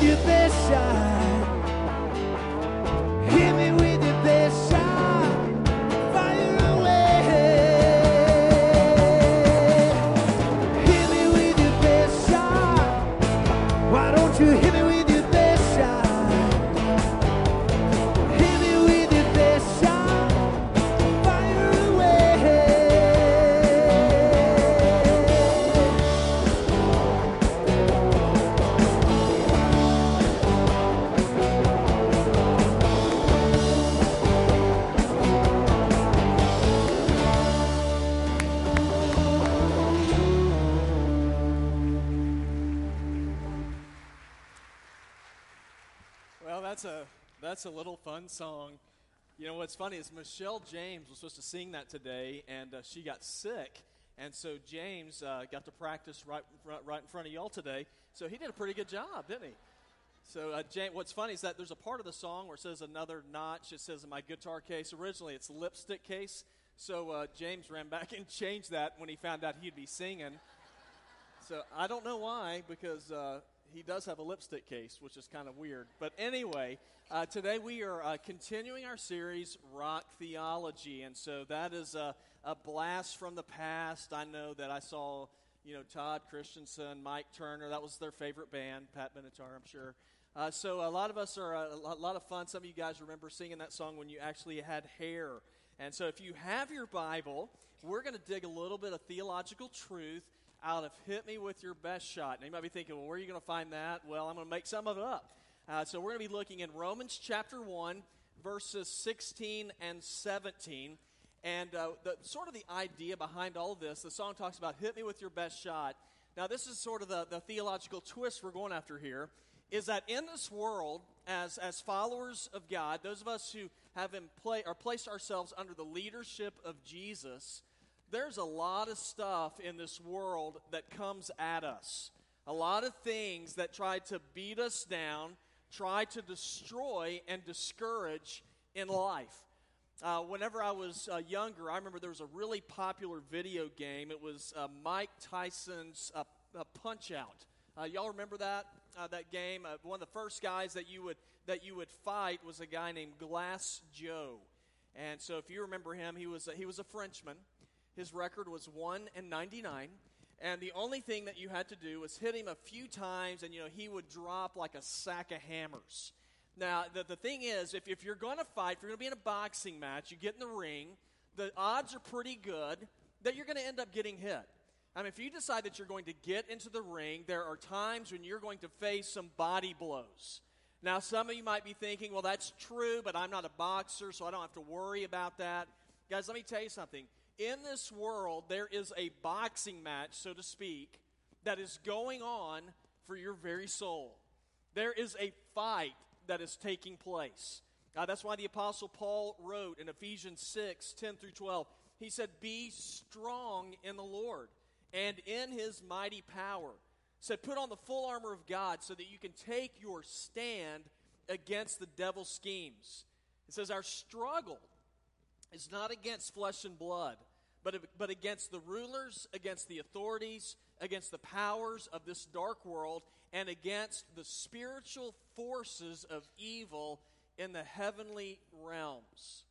give this shine. That's a little fun song. You know what's funny is Michelle James was supposed to sing that today, and uh, she got sick, and so James uh, got to practice right right in front of y'all today. So he did a pretty good job, didn't he? So uh, James, what's funny is that there's a part of the song where it says another notch. It says in my guitar case. Originally, it's lipstick case. So uh, James ran back and changed that when he found out he'd be singing. So I don't know why, because uh, he does have a lipstick case, which is kind of weird. But anyway, uh, today we are uh, continuing our series, Rock Theology. And so that is a, a, blast from the past. I know that I saw, you know, Todd Christensen, Mike Turner. That was their favorite band, Pat Benatar, I'm sure. Uh, so a lot of us are uh, a lot of fun. Some of you guys remember singing that song when you actually had hair. And so if you have your Bible, we're going to dig a little bit of theological truth out of Hit Me With Your Best Shot. And you might be thinking, well, where are you going to find that? Well, I'm going to make some of it up. Uh, so we're going to be looking in Romans chapter 1, verses 16 and 17. And uh, the, sort of the idea behind all this, the song talks about Hit Me With Your Best Shot. Now, this is sort of the, the theological twist we're going after here, is that in this world, as, as followers of God, those of us who have in play, or placed ourselves under the leadership of Jesus, there's a lot of stuff in this world that comes at us. A lot of things that try to beat us down, try to destroy and discourage in life. Uh, whenever I was uh, younger, I remember there was a really popular video game. It was uh, Mike Tyson's uh, Punch Out. Uh, y'all remember that uh, that game? one of the first guys that you would that you would fight was a guy named Glass Joe. And so, if you remember him, he was a, he was a Frenchman. His record was 1 and 99. And the only thing that you had to do was hit him a few times, and you know he would drop like a sack of hammers. Now, the, the thing is, if, if you're going to fight, if you're going to be in a boxing match, you get in the ring, the odds are pretty good that you're going to end up getting hit. I mean, if you decide that you're going to get into the ring, there are times when you're going to face some body blows. Now, some of you might be thinking, well, that's true, but I'm not a boxer, so I don't have to worry about that. Guys, let me tell you something in this world, there is a boxing match, so to speak, that is going on for your very soul. There is a fight that is taking place. That's why the Apostle Paul wrote in Ephesians 6 10 through 12, he said, Be strong in the Lord and in his mighty power. Said, Put on the full armor of God so that you can take your stand against the devil's schemes. It says, Our struggle is not against flesh and blood but, but against the rulers, against the authorities, against the powers of this dark world, and against the spiritual forces of evil in the heavenly realms.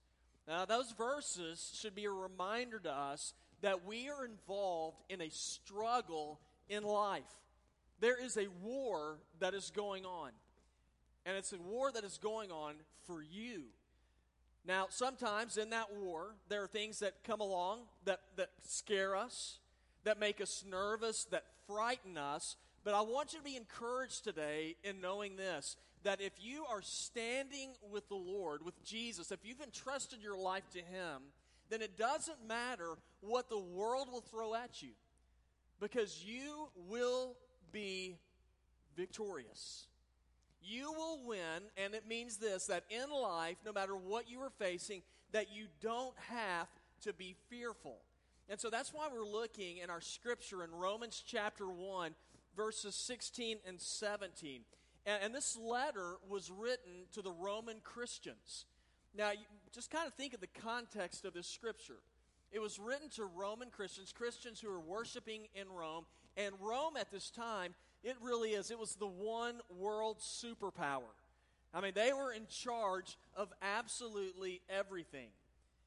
Now, those verses should be a reminder to us that we are involved in a struggle in life. There is a war that is going on, and it's a war that is going on for you. Now, sometimes in that war, there are things that come along that, that scare us, that make us nervous, that frighten us. But I want you to be encouraged today in knowing this that if you are standing with the Lord, with Jesus, if you've entrusted your life to Him, then it doesn't matter what the world will throw at you because you will be victorious. You will win, and it means this that in life, no matter what you are facing, that you don't have to be fearful. And so that's why we're looking in our scripture in Romans chapter 1, verses 16 and 17. And, and this letter was written to the Roman Christians. Now, just kind of think of the context of this scripture. It was written to Roman Christians, Christians who were worshiping in Rome. And Rome at this time it really is. It was the one world superpower. I mean, they were in charge of absolutely everything.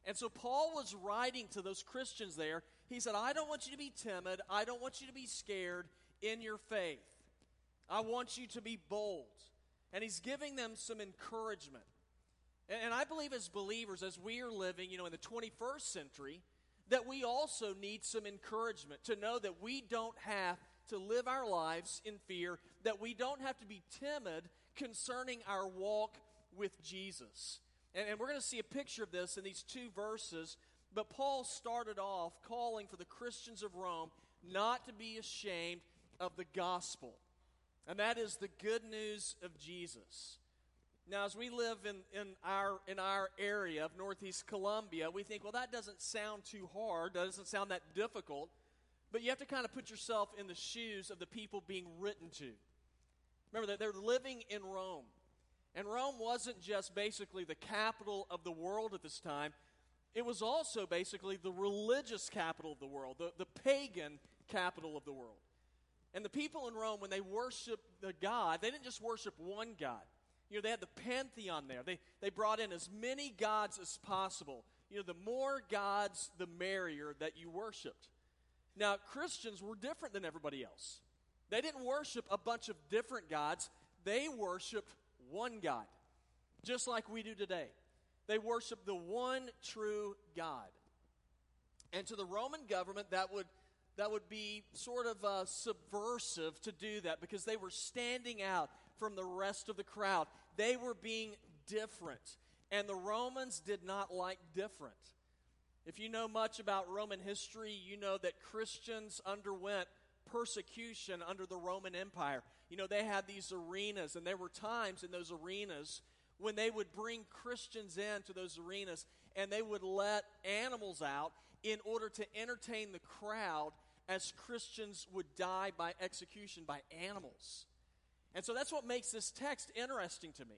And so Paul was writing to those Christians there. He said, I don't want you to be timid. I don't want you to be scared in your faith. I want you to be bold. And he's giving them some encouragement. And I believe as believers, as we are living, you know, in the 21st century, that we also need some encouragement to know that we don't have to live our lives in fear, that we don't have to be timid concerning our walk with Jesus. And, and we're going to see a picture of this in these two verses. But Paul started off calling for the Christians of Rome not to be ashamed of the gospel. And that is the good news of Jesus. Now, as we live in, in, our, in our area of Northeast Columbia, we think, well, that doesn't sound too hard, that doesn't sound that difficult. But you have to kind of put yourself in the shoes of the people being written to. Remember that they're living in Rome. And Rome wasn't just basically the capital of the world at this time, it was also basically the religious capital of the world, the, the pagan capital of the world. And the people in Rome, when they worshiped the God, they didn't just worship one God. You know, they had the pantheon there. They, they brought in as many gods as possible. You know, the more gods, the merrier that you worshiped. Now, Christians were different than everybody else. They didn't worship a bunch of different gods, they worshiped one God, just like we do today. They worshiped the one true God. And to the Roman government, that would, that would be sort of uh, subversive to do that because they were standing out from the rest of the crowd. They were being different. And the Romans did not like different. If you know much about Roman history, you know that Christians underwent persecution under the Roman Empire. You know, they had these arenas, and there were times in those arenas when they would bring Christians into those arenas and they would let animals out in order to entertain the crowd as Christians would die by execution by animals. And so that's what makes this text interesting to me.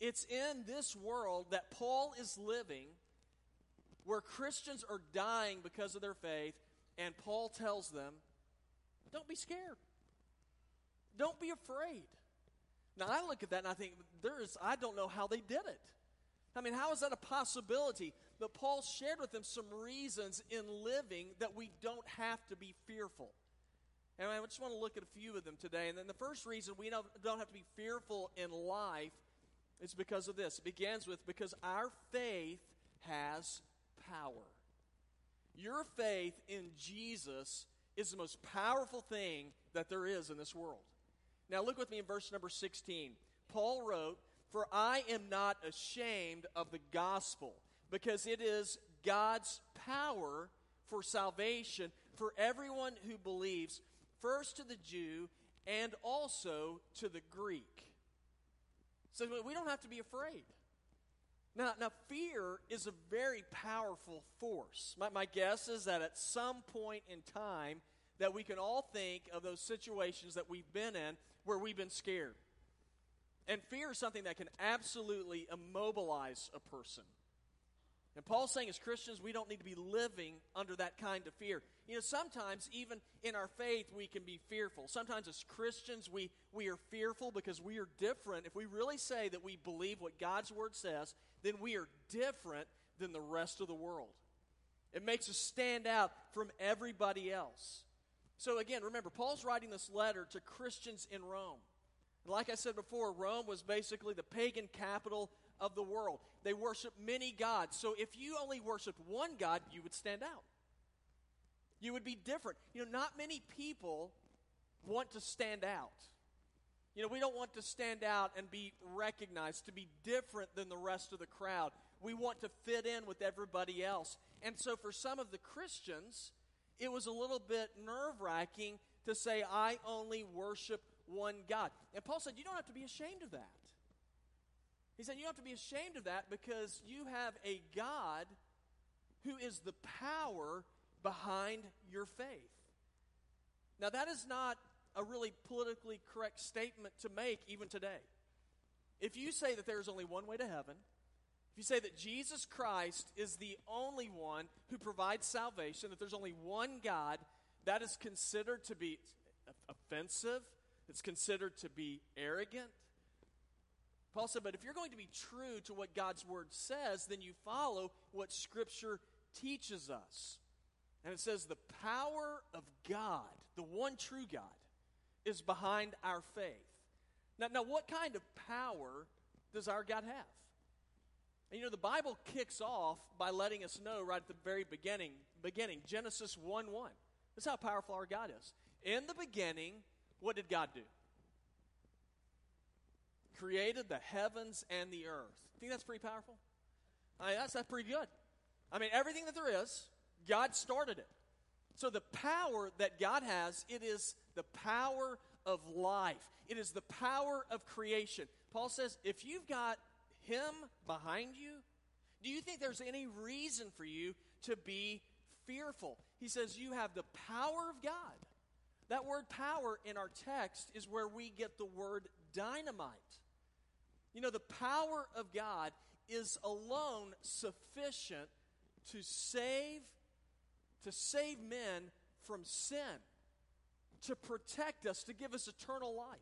It's in this world that Paul is living where Christians are dying because of their faith, and Paul tells them, Don't be scared. Don't be afraid. Now, I look at that and I think, there is, I don't know how they did it. I mean, how is that a possibility? But Paul shared with them some reasons in living that we don't have to be fearful. And I just want to look at a few of them today. And then the first reason we don't, don't have to be fearful in life is because of this. It begins with because our faith has power. Your faith in Jesus is the most powerful thing that there is in this world. Now, look with me in verse number 16. Paul wrote, For I am not ashamed of the gospel, because it is God's power for salvation for everyone who believes, first to the Jew and also to the Greek. So we don't have to be afraid. Now, now fear is a very powerful force. My, my guess is that at some point in time, that we can all think of those situations that we've been in where we've been scared. And fear is something that can absolutely immobilize a person. And Paul's saying, as Christians, we don't need to be living under that kind of fear. You know, sometimes, even in our faith, we can be fearful. Sometimes, as Christians, we, we are fearful because we are different. If we really say that we believe what God's Word says, then we are different than the rest of the world. It makes us stand out from everybody else. So, again, remember, Paul's writing this letter to Christians in Rome. Like I said before, Rome was basically the pagan capital of the world. They worship many gods. So, if you only worshiped one God, you would stand out. You would be different. You know, not many people want to stand out. You know, we don't want to stand out and be recognized, to be different than the rest of the crowd. We want to fit in with everybody else. And so, for some of the Christians, it was a little bit nerve wracking to say, I only worship one God. And Paul said, You don't have to be ashamed of that. He said, You don't have to be ashamed of that because you have a God who is the power behind your faith. Now, that is not a really politically correct statement to make even today. If you say that there is only one way to heaven, if you say that Jesus Christ is the only one who provides salvation, that there's only one God, that is considered to be offensive, it's considered to be arrogant. Paul said, but if you're going to be true to what God's word says, then you follow what Scripture teaches us. And it says, the power of God, the one true God, is behind our faith. Now, now what kind of power does our God have? And you know, the Bible kicks off by letting us know right at the very beginning, beginning, Genesis 1 1. That's how powerful our God is. In the beginning, what did God do? Created the heavens and the earth. Think that's pretty powerful? I mean, that's, that's pretty good. I mean, everything that there is, God started it. So the power that God has, it is the power of life. It is the power of creation. Paul says, if you've got him behind you, do you think there's any reason for you to be fearful? He says, you have the power of God. That word power in our text is where we get the word dynamite. You know, the power of God is alone sufficient to save to save men from sin, to protect us, to give us eternal life.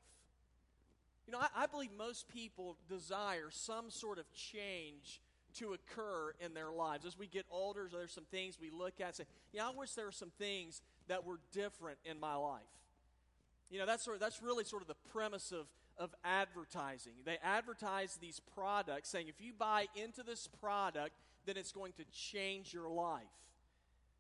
You know, I, I believe most people desire some sort of change to occur in their lives. As we get older, there's some things we look at and say, yeah, I wish there were some things that were different in my life. You know, that's, sort of, that's really sort of the premise of, of advertising. They advertise these products saying if you buy into this product, then it's going to change your life.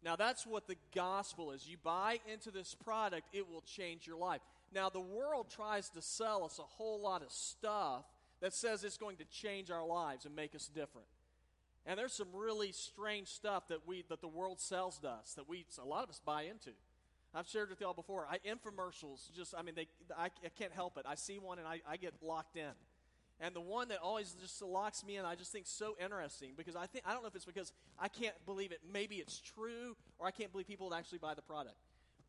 Now, that's what the gospel is. You buy into this product, it will change your life. Now, the world tries to sell us a whole lot of stuff that says it's going to change our lives and make us different. And there's some really strange stuff that we that the world sells to us that we a lot of us buy into. I've shared with y'all before. I infomercials just I mean they I, I can't help it. I see one and I, I get locked in. And the one that always just locks me in, I just think so interesting because I think I don't know if it's because I can't believe it. Maybe it's true, or I can't believe people would actually buy the product.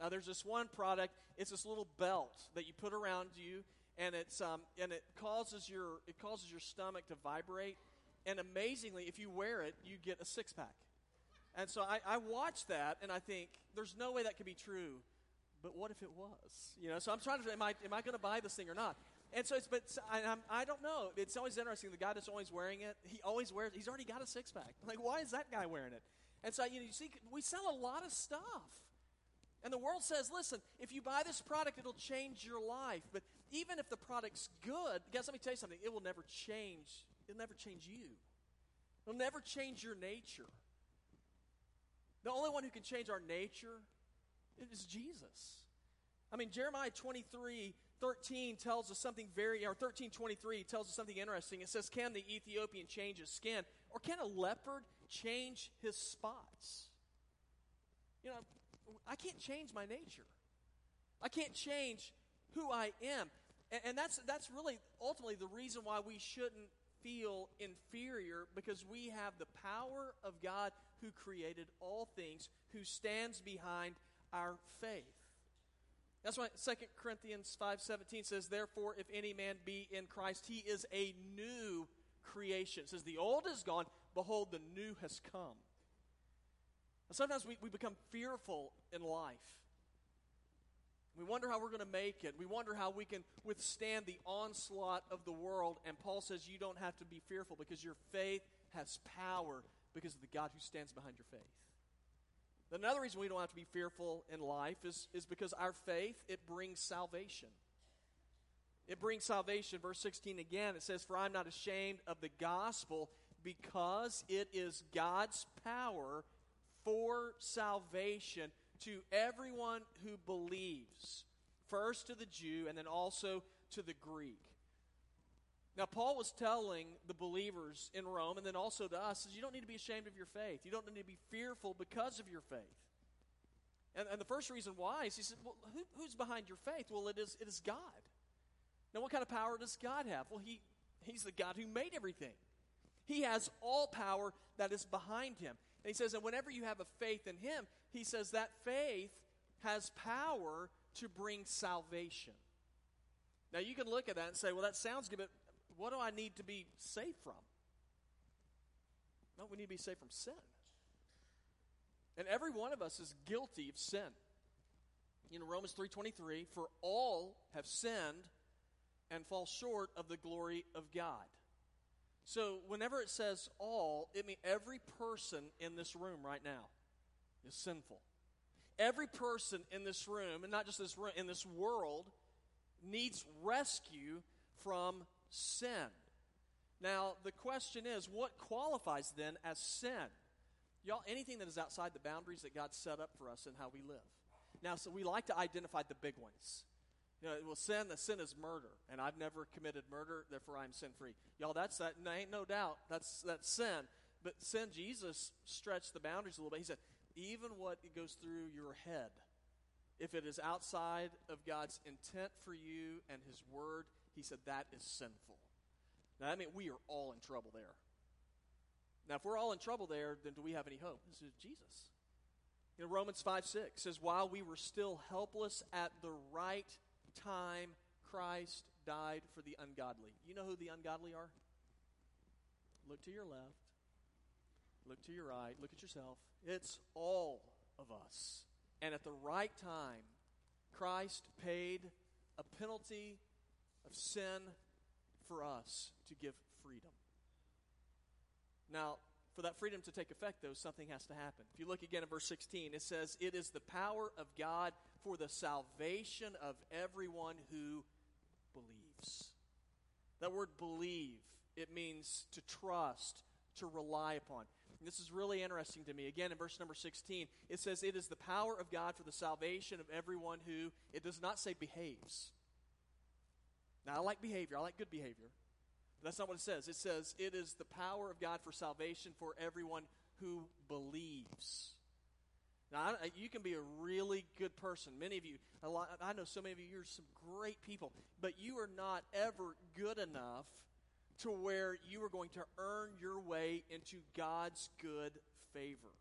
Now, there's this one product. It's this little belt that you put around you, and it's um, and it causes your it causes your stomach to vibrate. And amazingly, if you wear it, you get a six pack. And so I, I watch that, and I think there's no way that could be true. But what if it was? You know, so I'm trying to. Am I am I going to buy this thing or not? And so it's, but I, I do not know. It's always interesting. The guy that's always wearing it, he always wears. He's already got a six pack. Like, why is that guy wearing it? And so you know, you see, we sell a lot of stuff, and the world says, listen, if you buy this product, it'll change your life. But even if the product's good, guys, let me tell you something. It will never change. It'll never change you. It'll never change your nature. The only one who can change our nature is Jesus. I mean, Jeremiah 23 13 tells us something very, or 1323 tells us something interesting. It says, Can the Ethiopian change his skin? Or can a leopard change his spots? You know, I can't change my nature. I can't change who I am. And, and that's, that's really ultimately the reason why we shouldn't feel inferior because we have the power of God who created all things, who stands behind our faith. That's why 2 Corinthians 5:17 says, "Therefore if any man be in Christ, he is a new creation." It says, "The old is gone, behold the new has come." And sometimes we, we become fearful in life. We wonder how we're going to make it. We wonder how we can withstand the onslaught of the world. And Paul says you don't have to be fearful because your faith has power because of the God who stands behind your faith. Another reason we don't have to be fearful in life is, is because our faith, it brings salvation. It brings salvation. Verse 16 again, it says, For I'm not ashamed of the gospel because it is God's power for salvation to everyone who believes, first to the Jew and then also to the Greek. Now, Paul was telling the believers in Rome and then also to us, you don't need to be ashamed of your faith. You don't need to be fearful because of your faith. And, and the first reason why is he said, well, who, who's behind your faith? Well, it is, it is God. Now, what kind of power does God have? Well, he, he's the God who made everything. He has all power that is behind him. And he says, and whenever you have a faith in him, he says that faith has power to bring salvation. Now, you can look at that and say, well, that sounds good, but what do I need to be safe from? No, we need to be safe from sin. And every one of us is guilty of sin. You know, Romans 3:23, for all have sinned and fall short of the glory of God. So, whenever it says all, it means every person in this room right now is sinful. Every person in this room, and not just this room, in this world, needs rescue from sin. Now, the question is what qualifies then as sin? Y'all, anything that is outside the boundaries that God set up for us and how we live. Now, so we like to identify the big ones. You know, well, sin, the sin is murder, and I've never committed murder, therefore I'm sin free. Y'all, that's that, ain't no doubt, that's, that's sin. But sin, Jesus stretched the boundaries a little bit. He said, even what goes through your head, if it is outside of God's intent for you and His Word, he said that is sinful. Now, I mean, we are all in trouble there. Now, if we're all in trouble there, then do we have any hope? This is Jesus. You know, Romans 5 6 says, While we were still helpless at the right time, Christ died for the ungodly. You know who the ungodly are? Look to your left, look to your right, look at yourself. It's all of us. And at the right time, Christ paid a penalty of sin for us to give freedom. Now, for that freedom to take effect, though, something has to happen. If you look again at verse 16, it says, It is the power of God for the salvation of everyone who believes. That word believe, it means to trust, to rely upon. And this is really interesting to me. Again, in verse number 16, it says, It is the power of God for the salvation of everyone who, it does not say behaves. Now, I like behavior, I like good behavior. But that's not what it says. It says, It is the power of God for salvation for everyone who believes. Now, I, you can be a really good person. Many of you, lot, I know so many of you, you're some great people, but you are not ever good enough to where you are going to earn your way into God's good favor.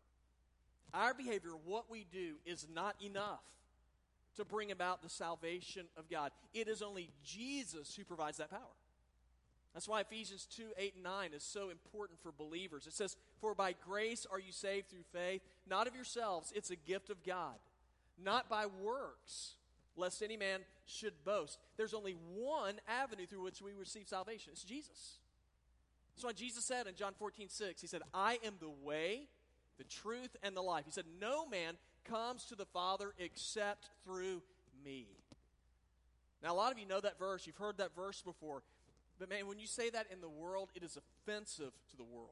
Our behavior, what we do, is not enough to bring about the salvation of God. It is only Jesus who provides that power. That's why Ephesians 2 8 and 9 is so important for believers. It says, For by grace are you saved through faith, not of yourselves, it's a gift of God, not by works, lest any man should boast. There's only one avenue through which we receive salvation it's Jesus. That's why Jesus said in John 14 6, He said, I am the way, the truth, and the life. He said, No man comes to the Father except through me. Now, a lot of you know that verse. You've heard that verse before. But man, when you say that in the world, it is offensive to the world.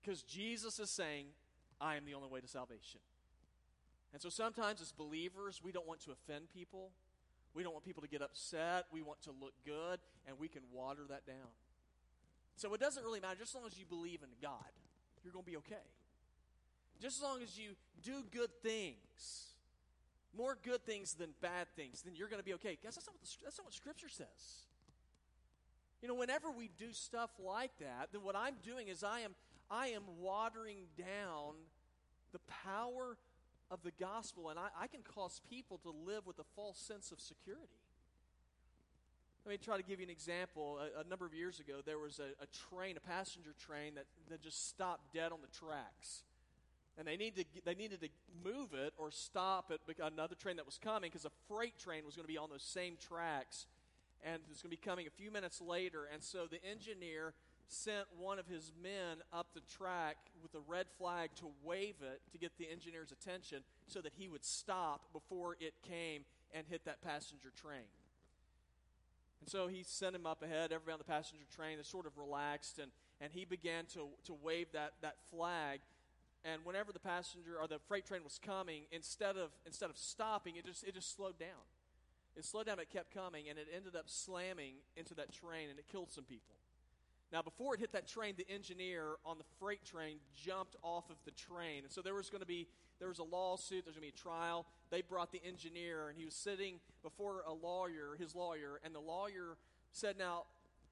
Because Jesus is saying, I am the only way to salvation. And so sometimes as believers, we don't want to offend people. We don't want people to get upset. We want to look good, and we can water that down. So it doesn't really matter. Just as long as you believe in God, you're going to be okay. Just as long as you do good things, more good things than bad things, then you're going to be okay. Guys, that's not what, the, that's not what Scripture says. You know, whenever we do stuff like that, then what I'm doing is I am I am watering down the power of the gospel, and I, I can cause people to live with a false sense of security. Let me try to give you an example. A, a number of years ago, there was a, a, train, a passenger train, that, that just stopped dead on the tracks. And they, need to, they needed to move it or stop it, another train that was coming, because a freight train was going to be on those same tracks and it's going to be coming a few minutes later. And so the engineer sent one of his men up the track with a red flag to wave it to get the engineer's attention so that he would stop before it came and hit that passenger train. And so he sent him up ahead. Everybody on the passenger train is sort of relaxed, and, and he began to, to wave that, that flag. And whenever the passenger or the freight train was coming, instead of, instead of stopping, it just, it just slowed down. It slowed down, it kept coming, and it ended up slamming into that train, and it killed some people. Now, before it hit that train, the engineer on the freight train jumped off of the train. And so there was going to be there was a lawsuit, there's going to be a trial. They brought the engineer, and he was sitting before a lawyer, his lawyer, and the lawyer said, "Now,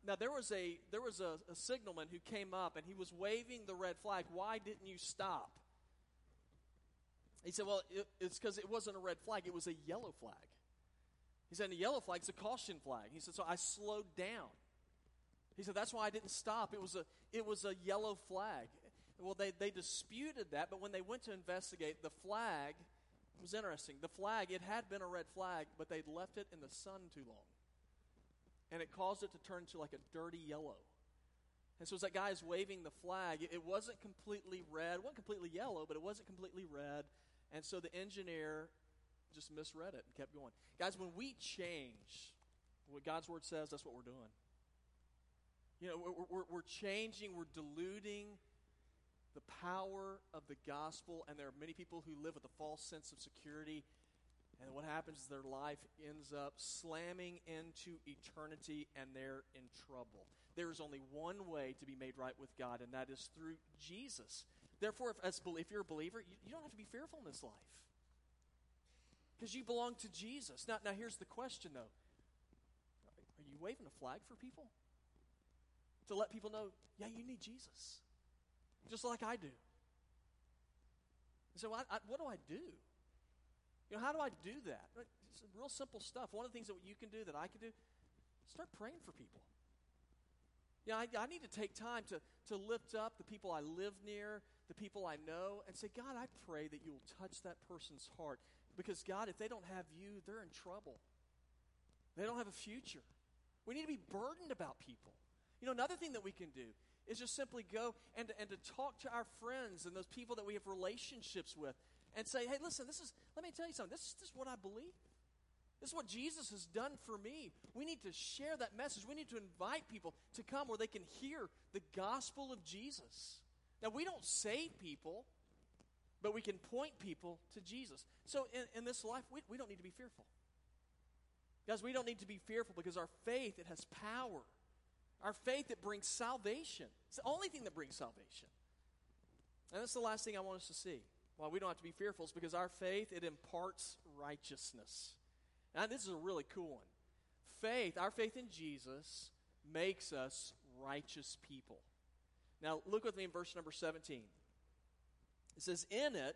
now there was a there was a, a signalman who came up, and he was waving the red flag. Why didn't you stop?" He said, "Well, it, it's because it wasn't a red flag; it was a yellow flag." He said, the yellow flag's a caution flag. He said, so I slowed down. He said, that's why I didn't stop. It was a, it was a yellow flag. Well, they, they disputed that, but when they went to investigate, the flag was interesting. The flag, it had been a red flag, but they'd left it in the sun too long. And it caused it to turn to like a dirty yellow. And so as that guy is waving the flag, it, wasn't completely red. Wasn't completely yellow, but it wasn't completely red. And so the engineer just misread it and kept going. Guys, when we change what God's word says, that's what we're doing. You know, we're, we're, we're changing, we're diluting the power of the gospel, and there are many people who live with a false sense of security. And what happens is their life ends up slamming into eternity and they're in trouble. There is only one way to be made right with God, and that is through Jesus. Therefore, if, as, if you're a believer, you, you don't have to be fearful in this life because you belong to Jesus. Now, now here's the question, though: Are you waving a flag for people? to let people know, yeah, you need Jesus, just like I do. So, I, I, what do I do? You know, how do I do that? It's real simple stuff. One of the things that you can do that I can do, start praying for people. You know, I, I need to take time to, to lift up the people I live near, the people I know, and say, God, I pray that you will touch that person's heart. Because, God, if they don't have you, they're in trouble. They don't have a future. We need to be burdened about people. You know, another thing that we can do is just simply go and, and to talk to our friends and those people that we have relationships with and say, hey, listen, this is, let me tell you something. This is just what I believe. This is what Jesus has done for me. We need to share that message. We need to invite people to come where they can hear the gospel of Jesus. Now, we don't save people, but we can point people to Jesus. So, in, in this life, we, we don't need to be fearful. Guys, we don't need to be fearful because our faith, it has power. Our faith, it brings salvation. It's the only thing that brings salvation. And that's the last thing I want us to see. Why we don't have to be fearful is because our faith, it imparts righteousness. Now, this is a really cool one. Faith, our faith in Jesus, makes us righteous people. Now, look with me in verse number 17. It says, In it,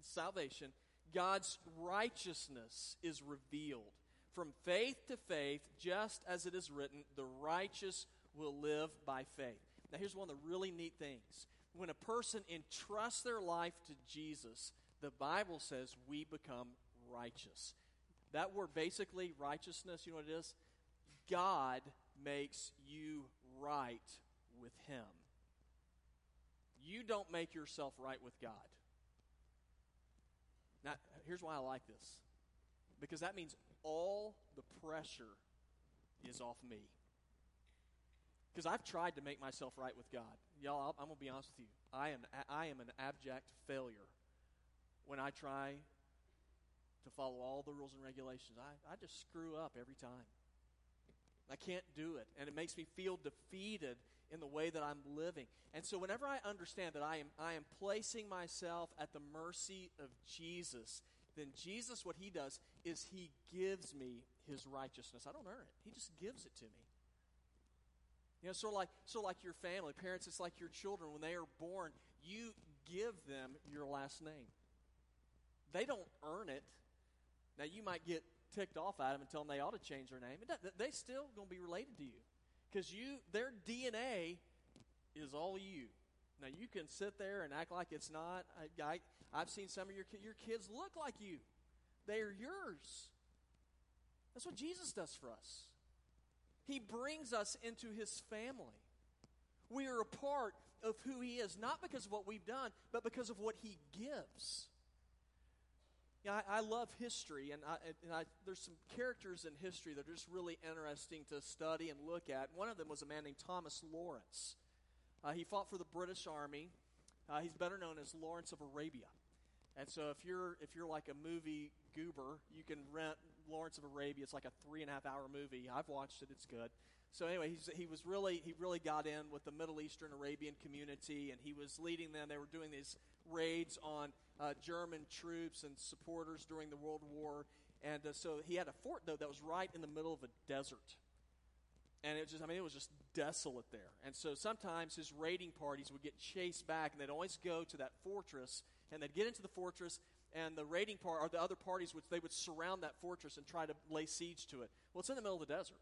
salvation, God's righteousness is revealed. From faith to faith, just as it is written, the righteous will live by faith. Now, here's one of the really neat things. When a person entrusts their life to Jesus, the Bible says we become righteous. That word, basically, righteousness, you know what it is? God makes you right with Him. You don't make yourself right with God. Now, here's why I like this because that means all the pressure is off me. Because I've tried to make myself right with God. Y'all, I'm going to be honest with you. I am, I am an abject failure when I try to follow all the rules and regulations. I, I just screw up every time. I can't do it. And it makes me feel defeated in the way that I'm living. And so whenever I understand that I am, I am placing myself at the mercy of Jesus, then Jesus, what he does is he gives me his righteousness. I don't earn it. He just gives it to me. You know, sort of like sort of like your family, parents. It's like your children when they are born. You give them your last name. They don't earn it. Now you might get ticked off at them and tell them they ought to change their name. They still going to be related to you because you their DNA is all you. Now you can sit there and act like it's not. I, I, I've seen some of your your kids look like you. They are yours. That's what Jesus does for us. He brings us into his family. We are a part of who he is, not because of what we've done, but because of what he gives. Yeah, I, I love history, and, I, and I, there's some characters in history that are just really interesting to study and look at. One of them was a man named Thomas Lawrence. Uh, he fought for the British Army. Uh, he's better known as Lawrence of Arabia. And so, if you're if you're like a movie goober, you can rent Lawrence of Arabia. It's like a three and a half hour movie. I've watched it; it's good. So anyway, he was really he really got in with the Middle Eastern Arabian community, and he was leading them. They were doing these raids on uh, German troops and supporters during the World War, and uh, so he had a fort though that was right in the middle of a desert, and it was just I mean it was just desolate there. And so sometimes his raiding parties would get chased back, and they'd always go to that fortress, and they'd get into the fortress, and the raiding part or the other parties which they would surround that fortress and try to lay siege to it. Well, it's in the middle of the desert.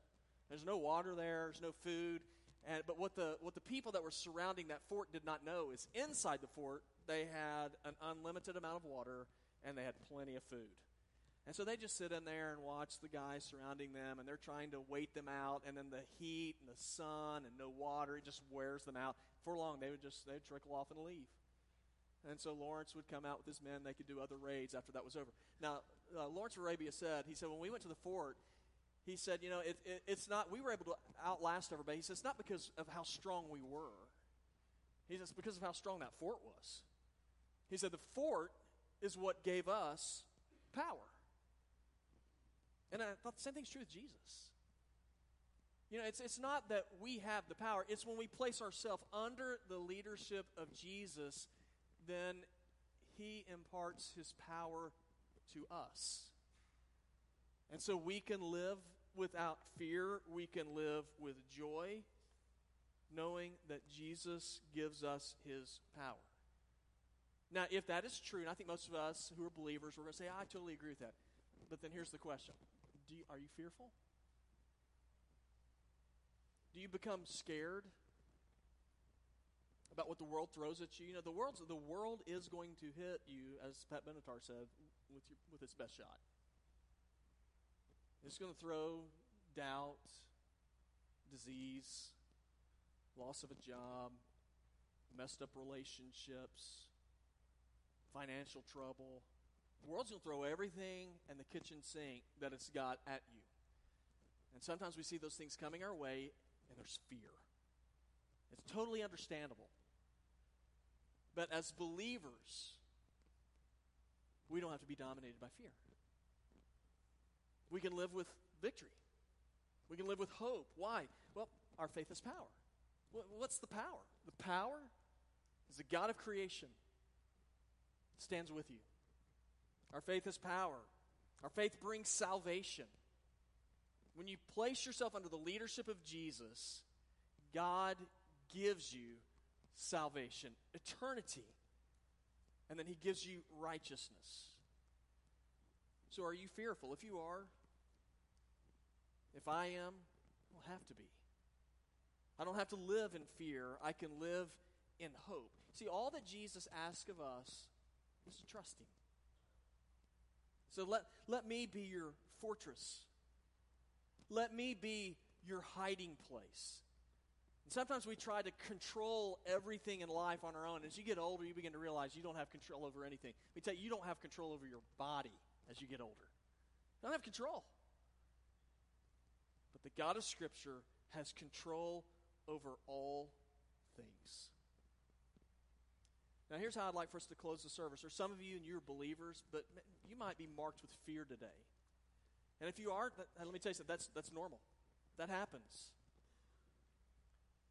There's no water there. There's no food. And, but what the what the people that were surrounding that fort did not know is inside the fort they had an unlimited amount of water and they had plenty of food. And so they just sit in there and watch the guys surrounding them, and they're trying to wait them out. And then the heat and the sun and no water, it just wears them out. For long, they would just they would trickle off and leave. And so Lawrence would come out with his men. They could do other raids after that was over. Now, uh, Lawrence Arabia said, he said, when we went to the fort, he said, you know, it, it, it's not, we were able to outlast everybody. He says, it's not because of how strong we were. He says, because of how strong that fort was. He said, the fort is what gave us power. And I thought the same thing's true with Jesus. You know, it's, it's not that we have the power, it's when we place ourselves under the leadership of Jesus then he imparts his power to us. And so we can live without fear, we can live with joy. knowing that Jesus gives us his power. Now, if that is true, and I think most of us who are believers, we're going to say, I totally agree with that. But then here's the question you, Are you fearful? Do you become scared about what the world throws at you? You know, the, world's, the world is going to hit you, as Pat Benatar said, with, your, with its best shot. It's going to throw doubt, disease, loss of a job, messed up relationships, financial trouble. The world's going to throw everything and the kitchen sink that it's got at you. And sometimes we see those things coming our way, and there's fear. It's totally understandable. But as believers, we don't have to be dominated by fear. We can live with victory. We can live with hope. Why? Well, our faith is power. What's the power? The power is the God of creation stands with you. Our faith is power. Our faith brings salvation. When you place yourself under the leadership of Jesus, God gives you salvation, eternity, and then He gives you righteousness. So, are you fearful? If you are, if I am, i'll have to be. I don't have to live in fear. I can live in hope. See, all that Jesus asks of us is to trust Him. So let, let me be your fortress. Let me be your hiding place. Sometimes we try to control everything in life on our own. As you get older, you begin to realize you don't have control over anything. Let me tell you, you don't have control over your body as you get older. You don't have control. But the God of Scripture has control over all things. Now, here's how I'd like for us to close the service. There's some of you and you're believers, but you might be marked with fear today. And if you aren't, let me tell you something, that's, that's normal. That happens.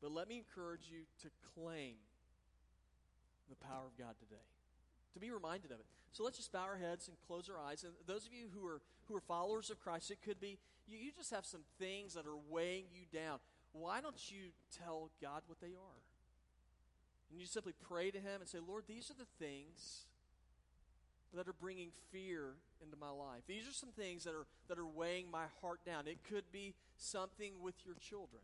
But let me encourage you to claim the power of God today, to be reminded of it. So let's just bow our heads and close our eyes. And those of you who are, who are followers of Christ, it could be you, you just have some things that are weighing you down. Why don't you tell God what they are? And you simply pray to Him and say, Lord, these are the things that are bringing fear into my life. These are some things that are, that are weighing my heart down. It could be something with your children.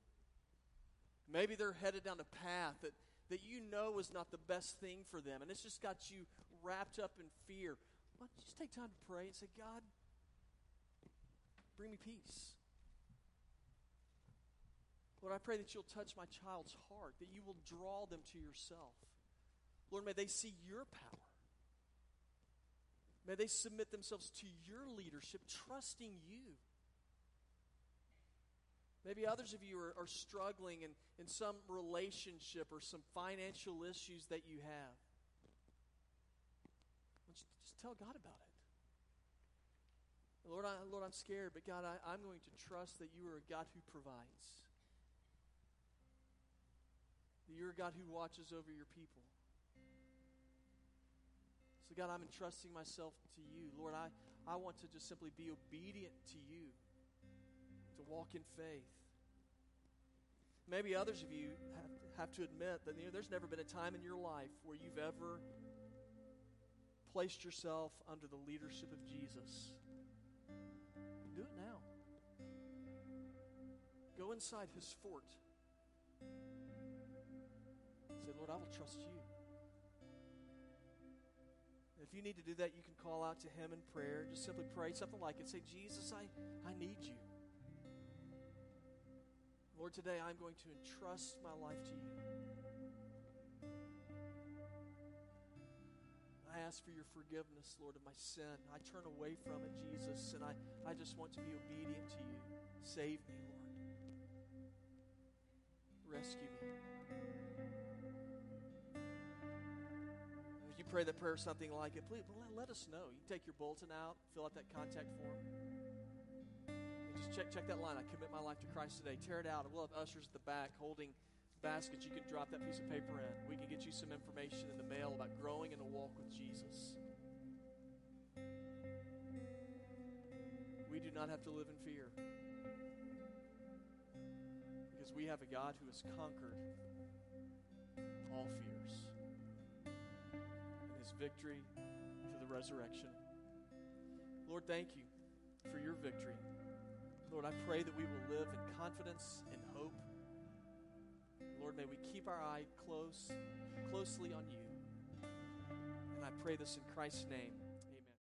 Maybe they're headed down a path that, that you know is not the best thing for them, and it's just got you wrapped up in fear. Why don't you just take time to pray and say, God, bring me peace. Lord, I pray that you'll touch my child's heart, that you will draw them to yourself. Lord, may they see your power. May they submit themselves to your leadership, trusting you. Maybe others of you are, are struggling in, in some relationship or some financial issues that you have. Just tell God about it. Lord, I, Lord, I'm scared, but God, I, I'm going to trust that you are a God who provides that you're a God who watches over your people. So, God, I'm entrusting myself to you. Lord, I, I want to just simply be obedient to you, to walk in faith. Maybe others of you have to, admit that you know, there's never been a time in your life where you've ever placed yourself under the leadership of Jesus. Do it now. Go inside his fort. Say, Lord, I will trust you. if you need to do that, you can call out to Him in prayer. Just simply pray something like it. Say, Jesus, I, I need you. Lord, today I'm going to entrust my life to you. I ask for your forgiveness, Lord, of my sin. I turn away from it, Jesus, and I, I just want to be obedient to you. Save me, Lord. Rescue me. If you pray that prayer something like it, please let, us know. You take your bulletin out, fill out that contact form. Check, check that line. I commit my life to Christ today. Tear it out. We'll have ushers at the back holding baskets. You can drop that piece of paper in. We can get you some information in the mail about growing in a walk with Jesus. We do not have to live in fear because we have a God who has conquered all fears and his victory through the resurrection. Lord, thank you for your victory. Lord, I pray that we will live in confidence and hope. Lord, may we keep our eye close, closely on you. And I pray this in Christ's name.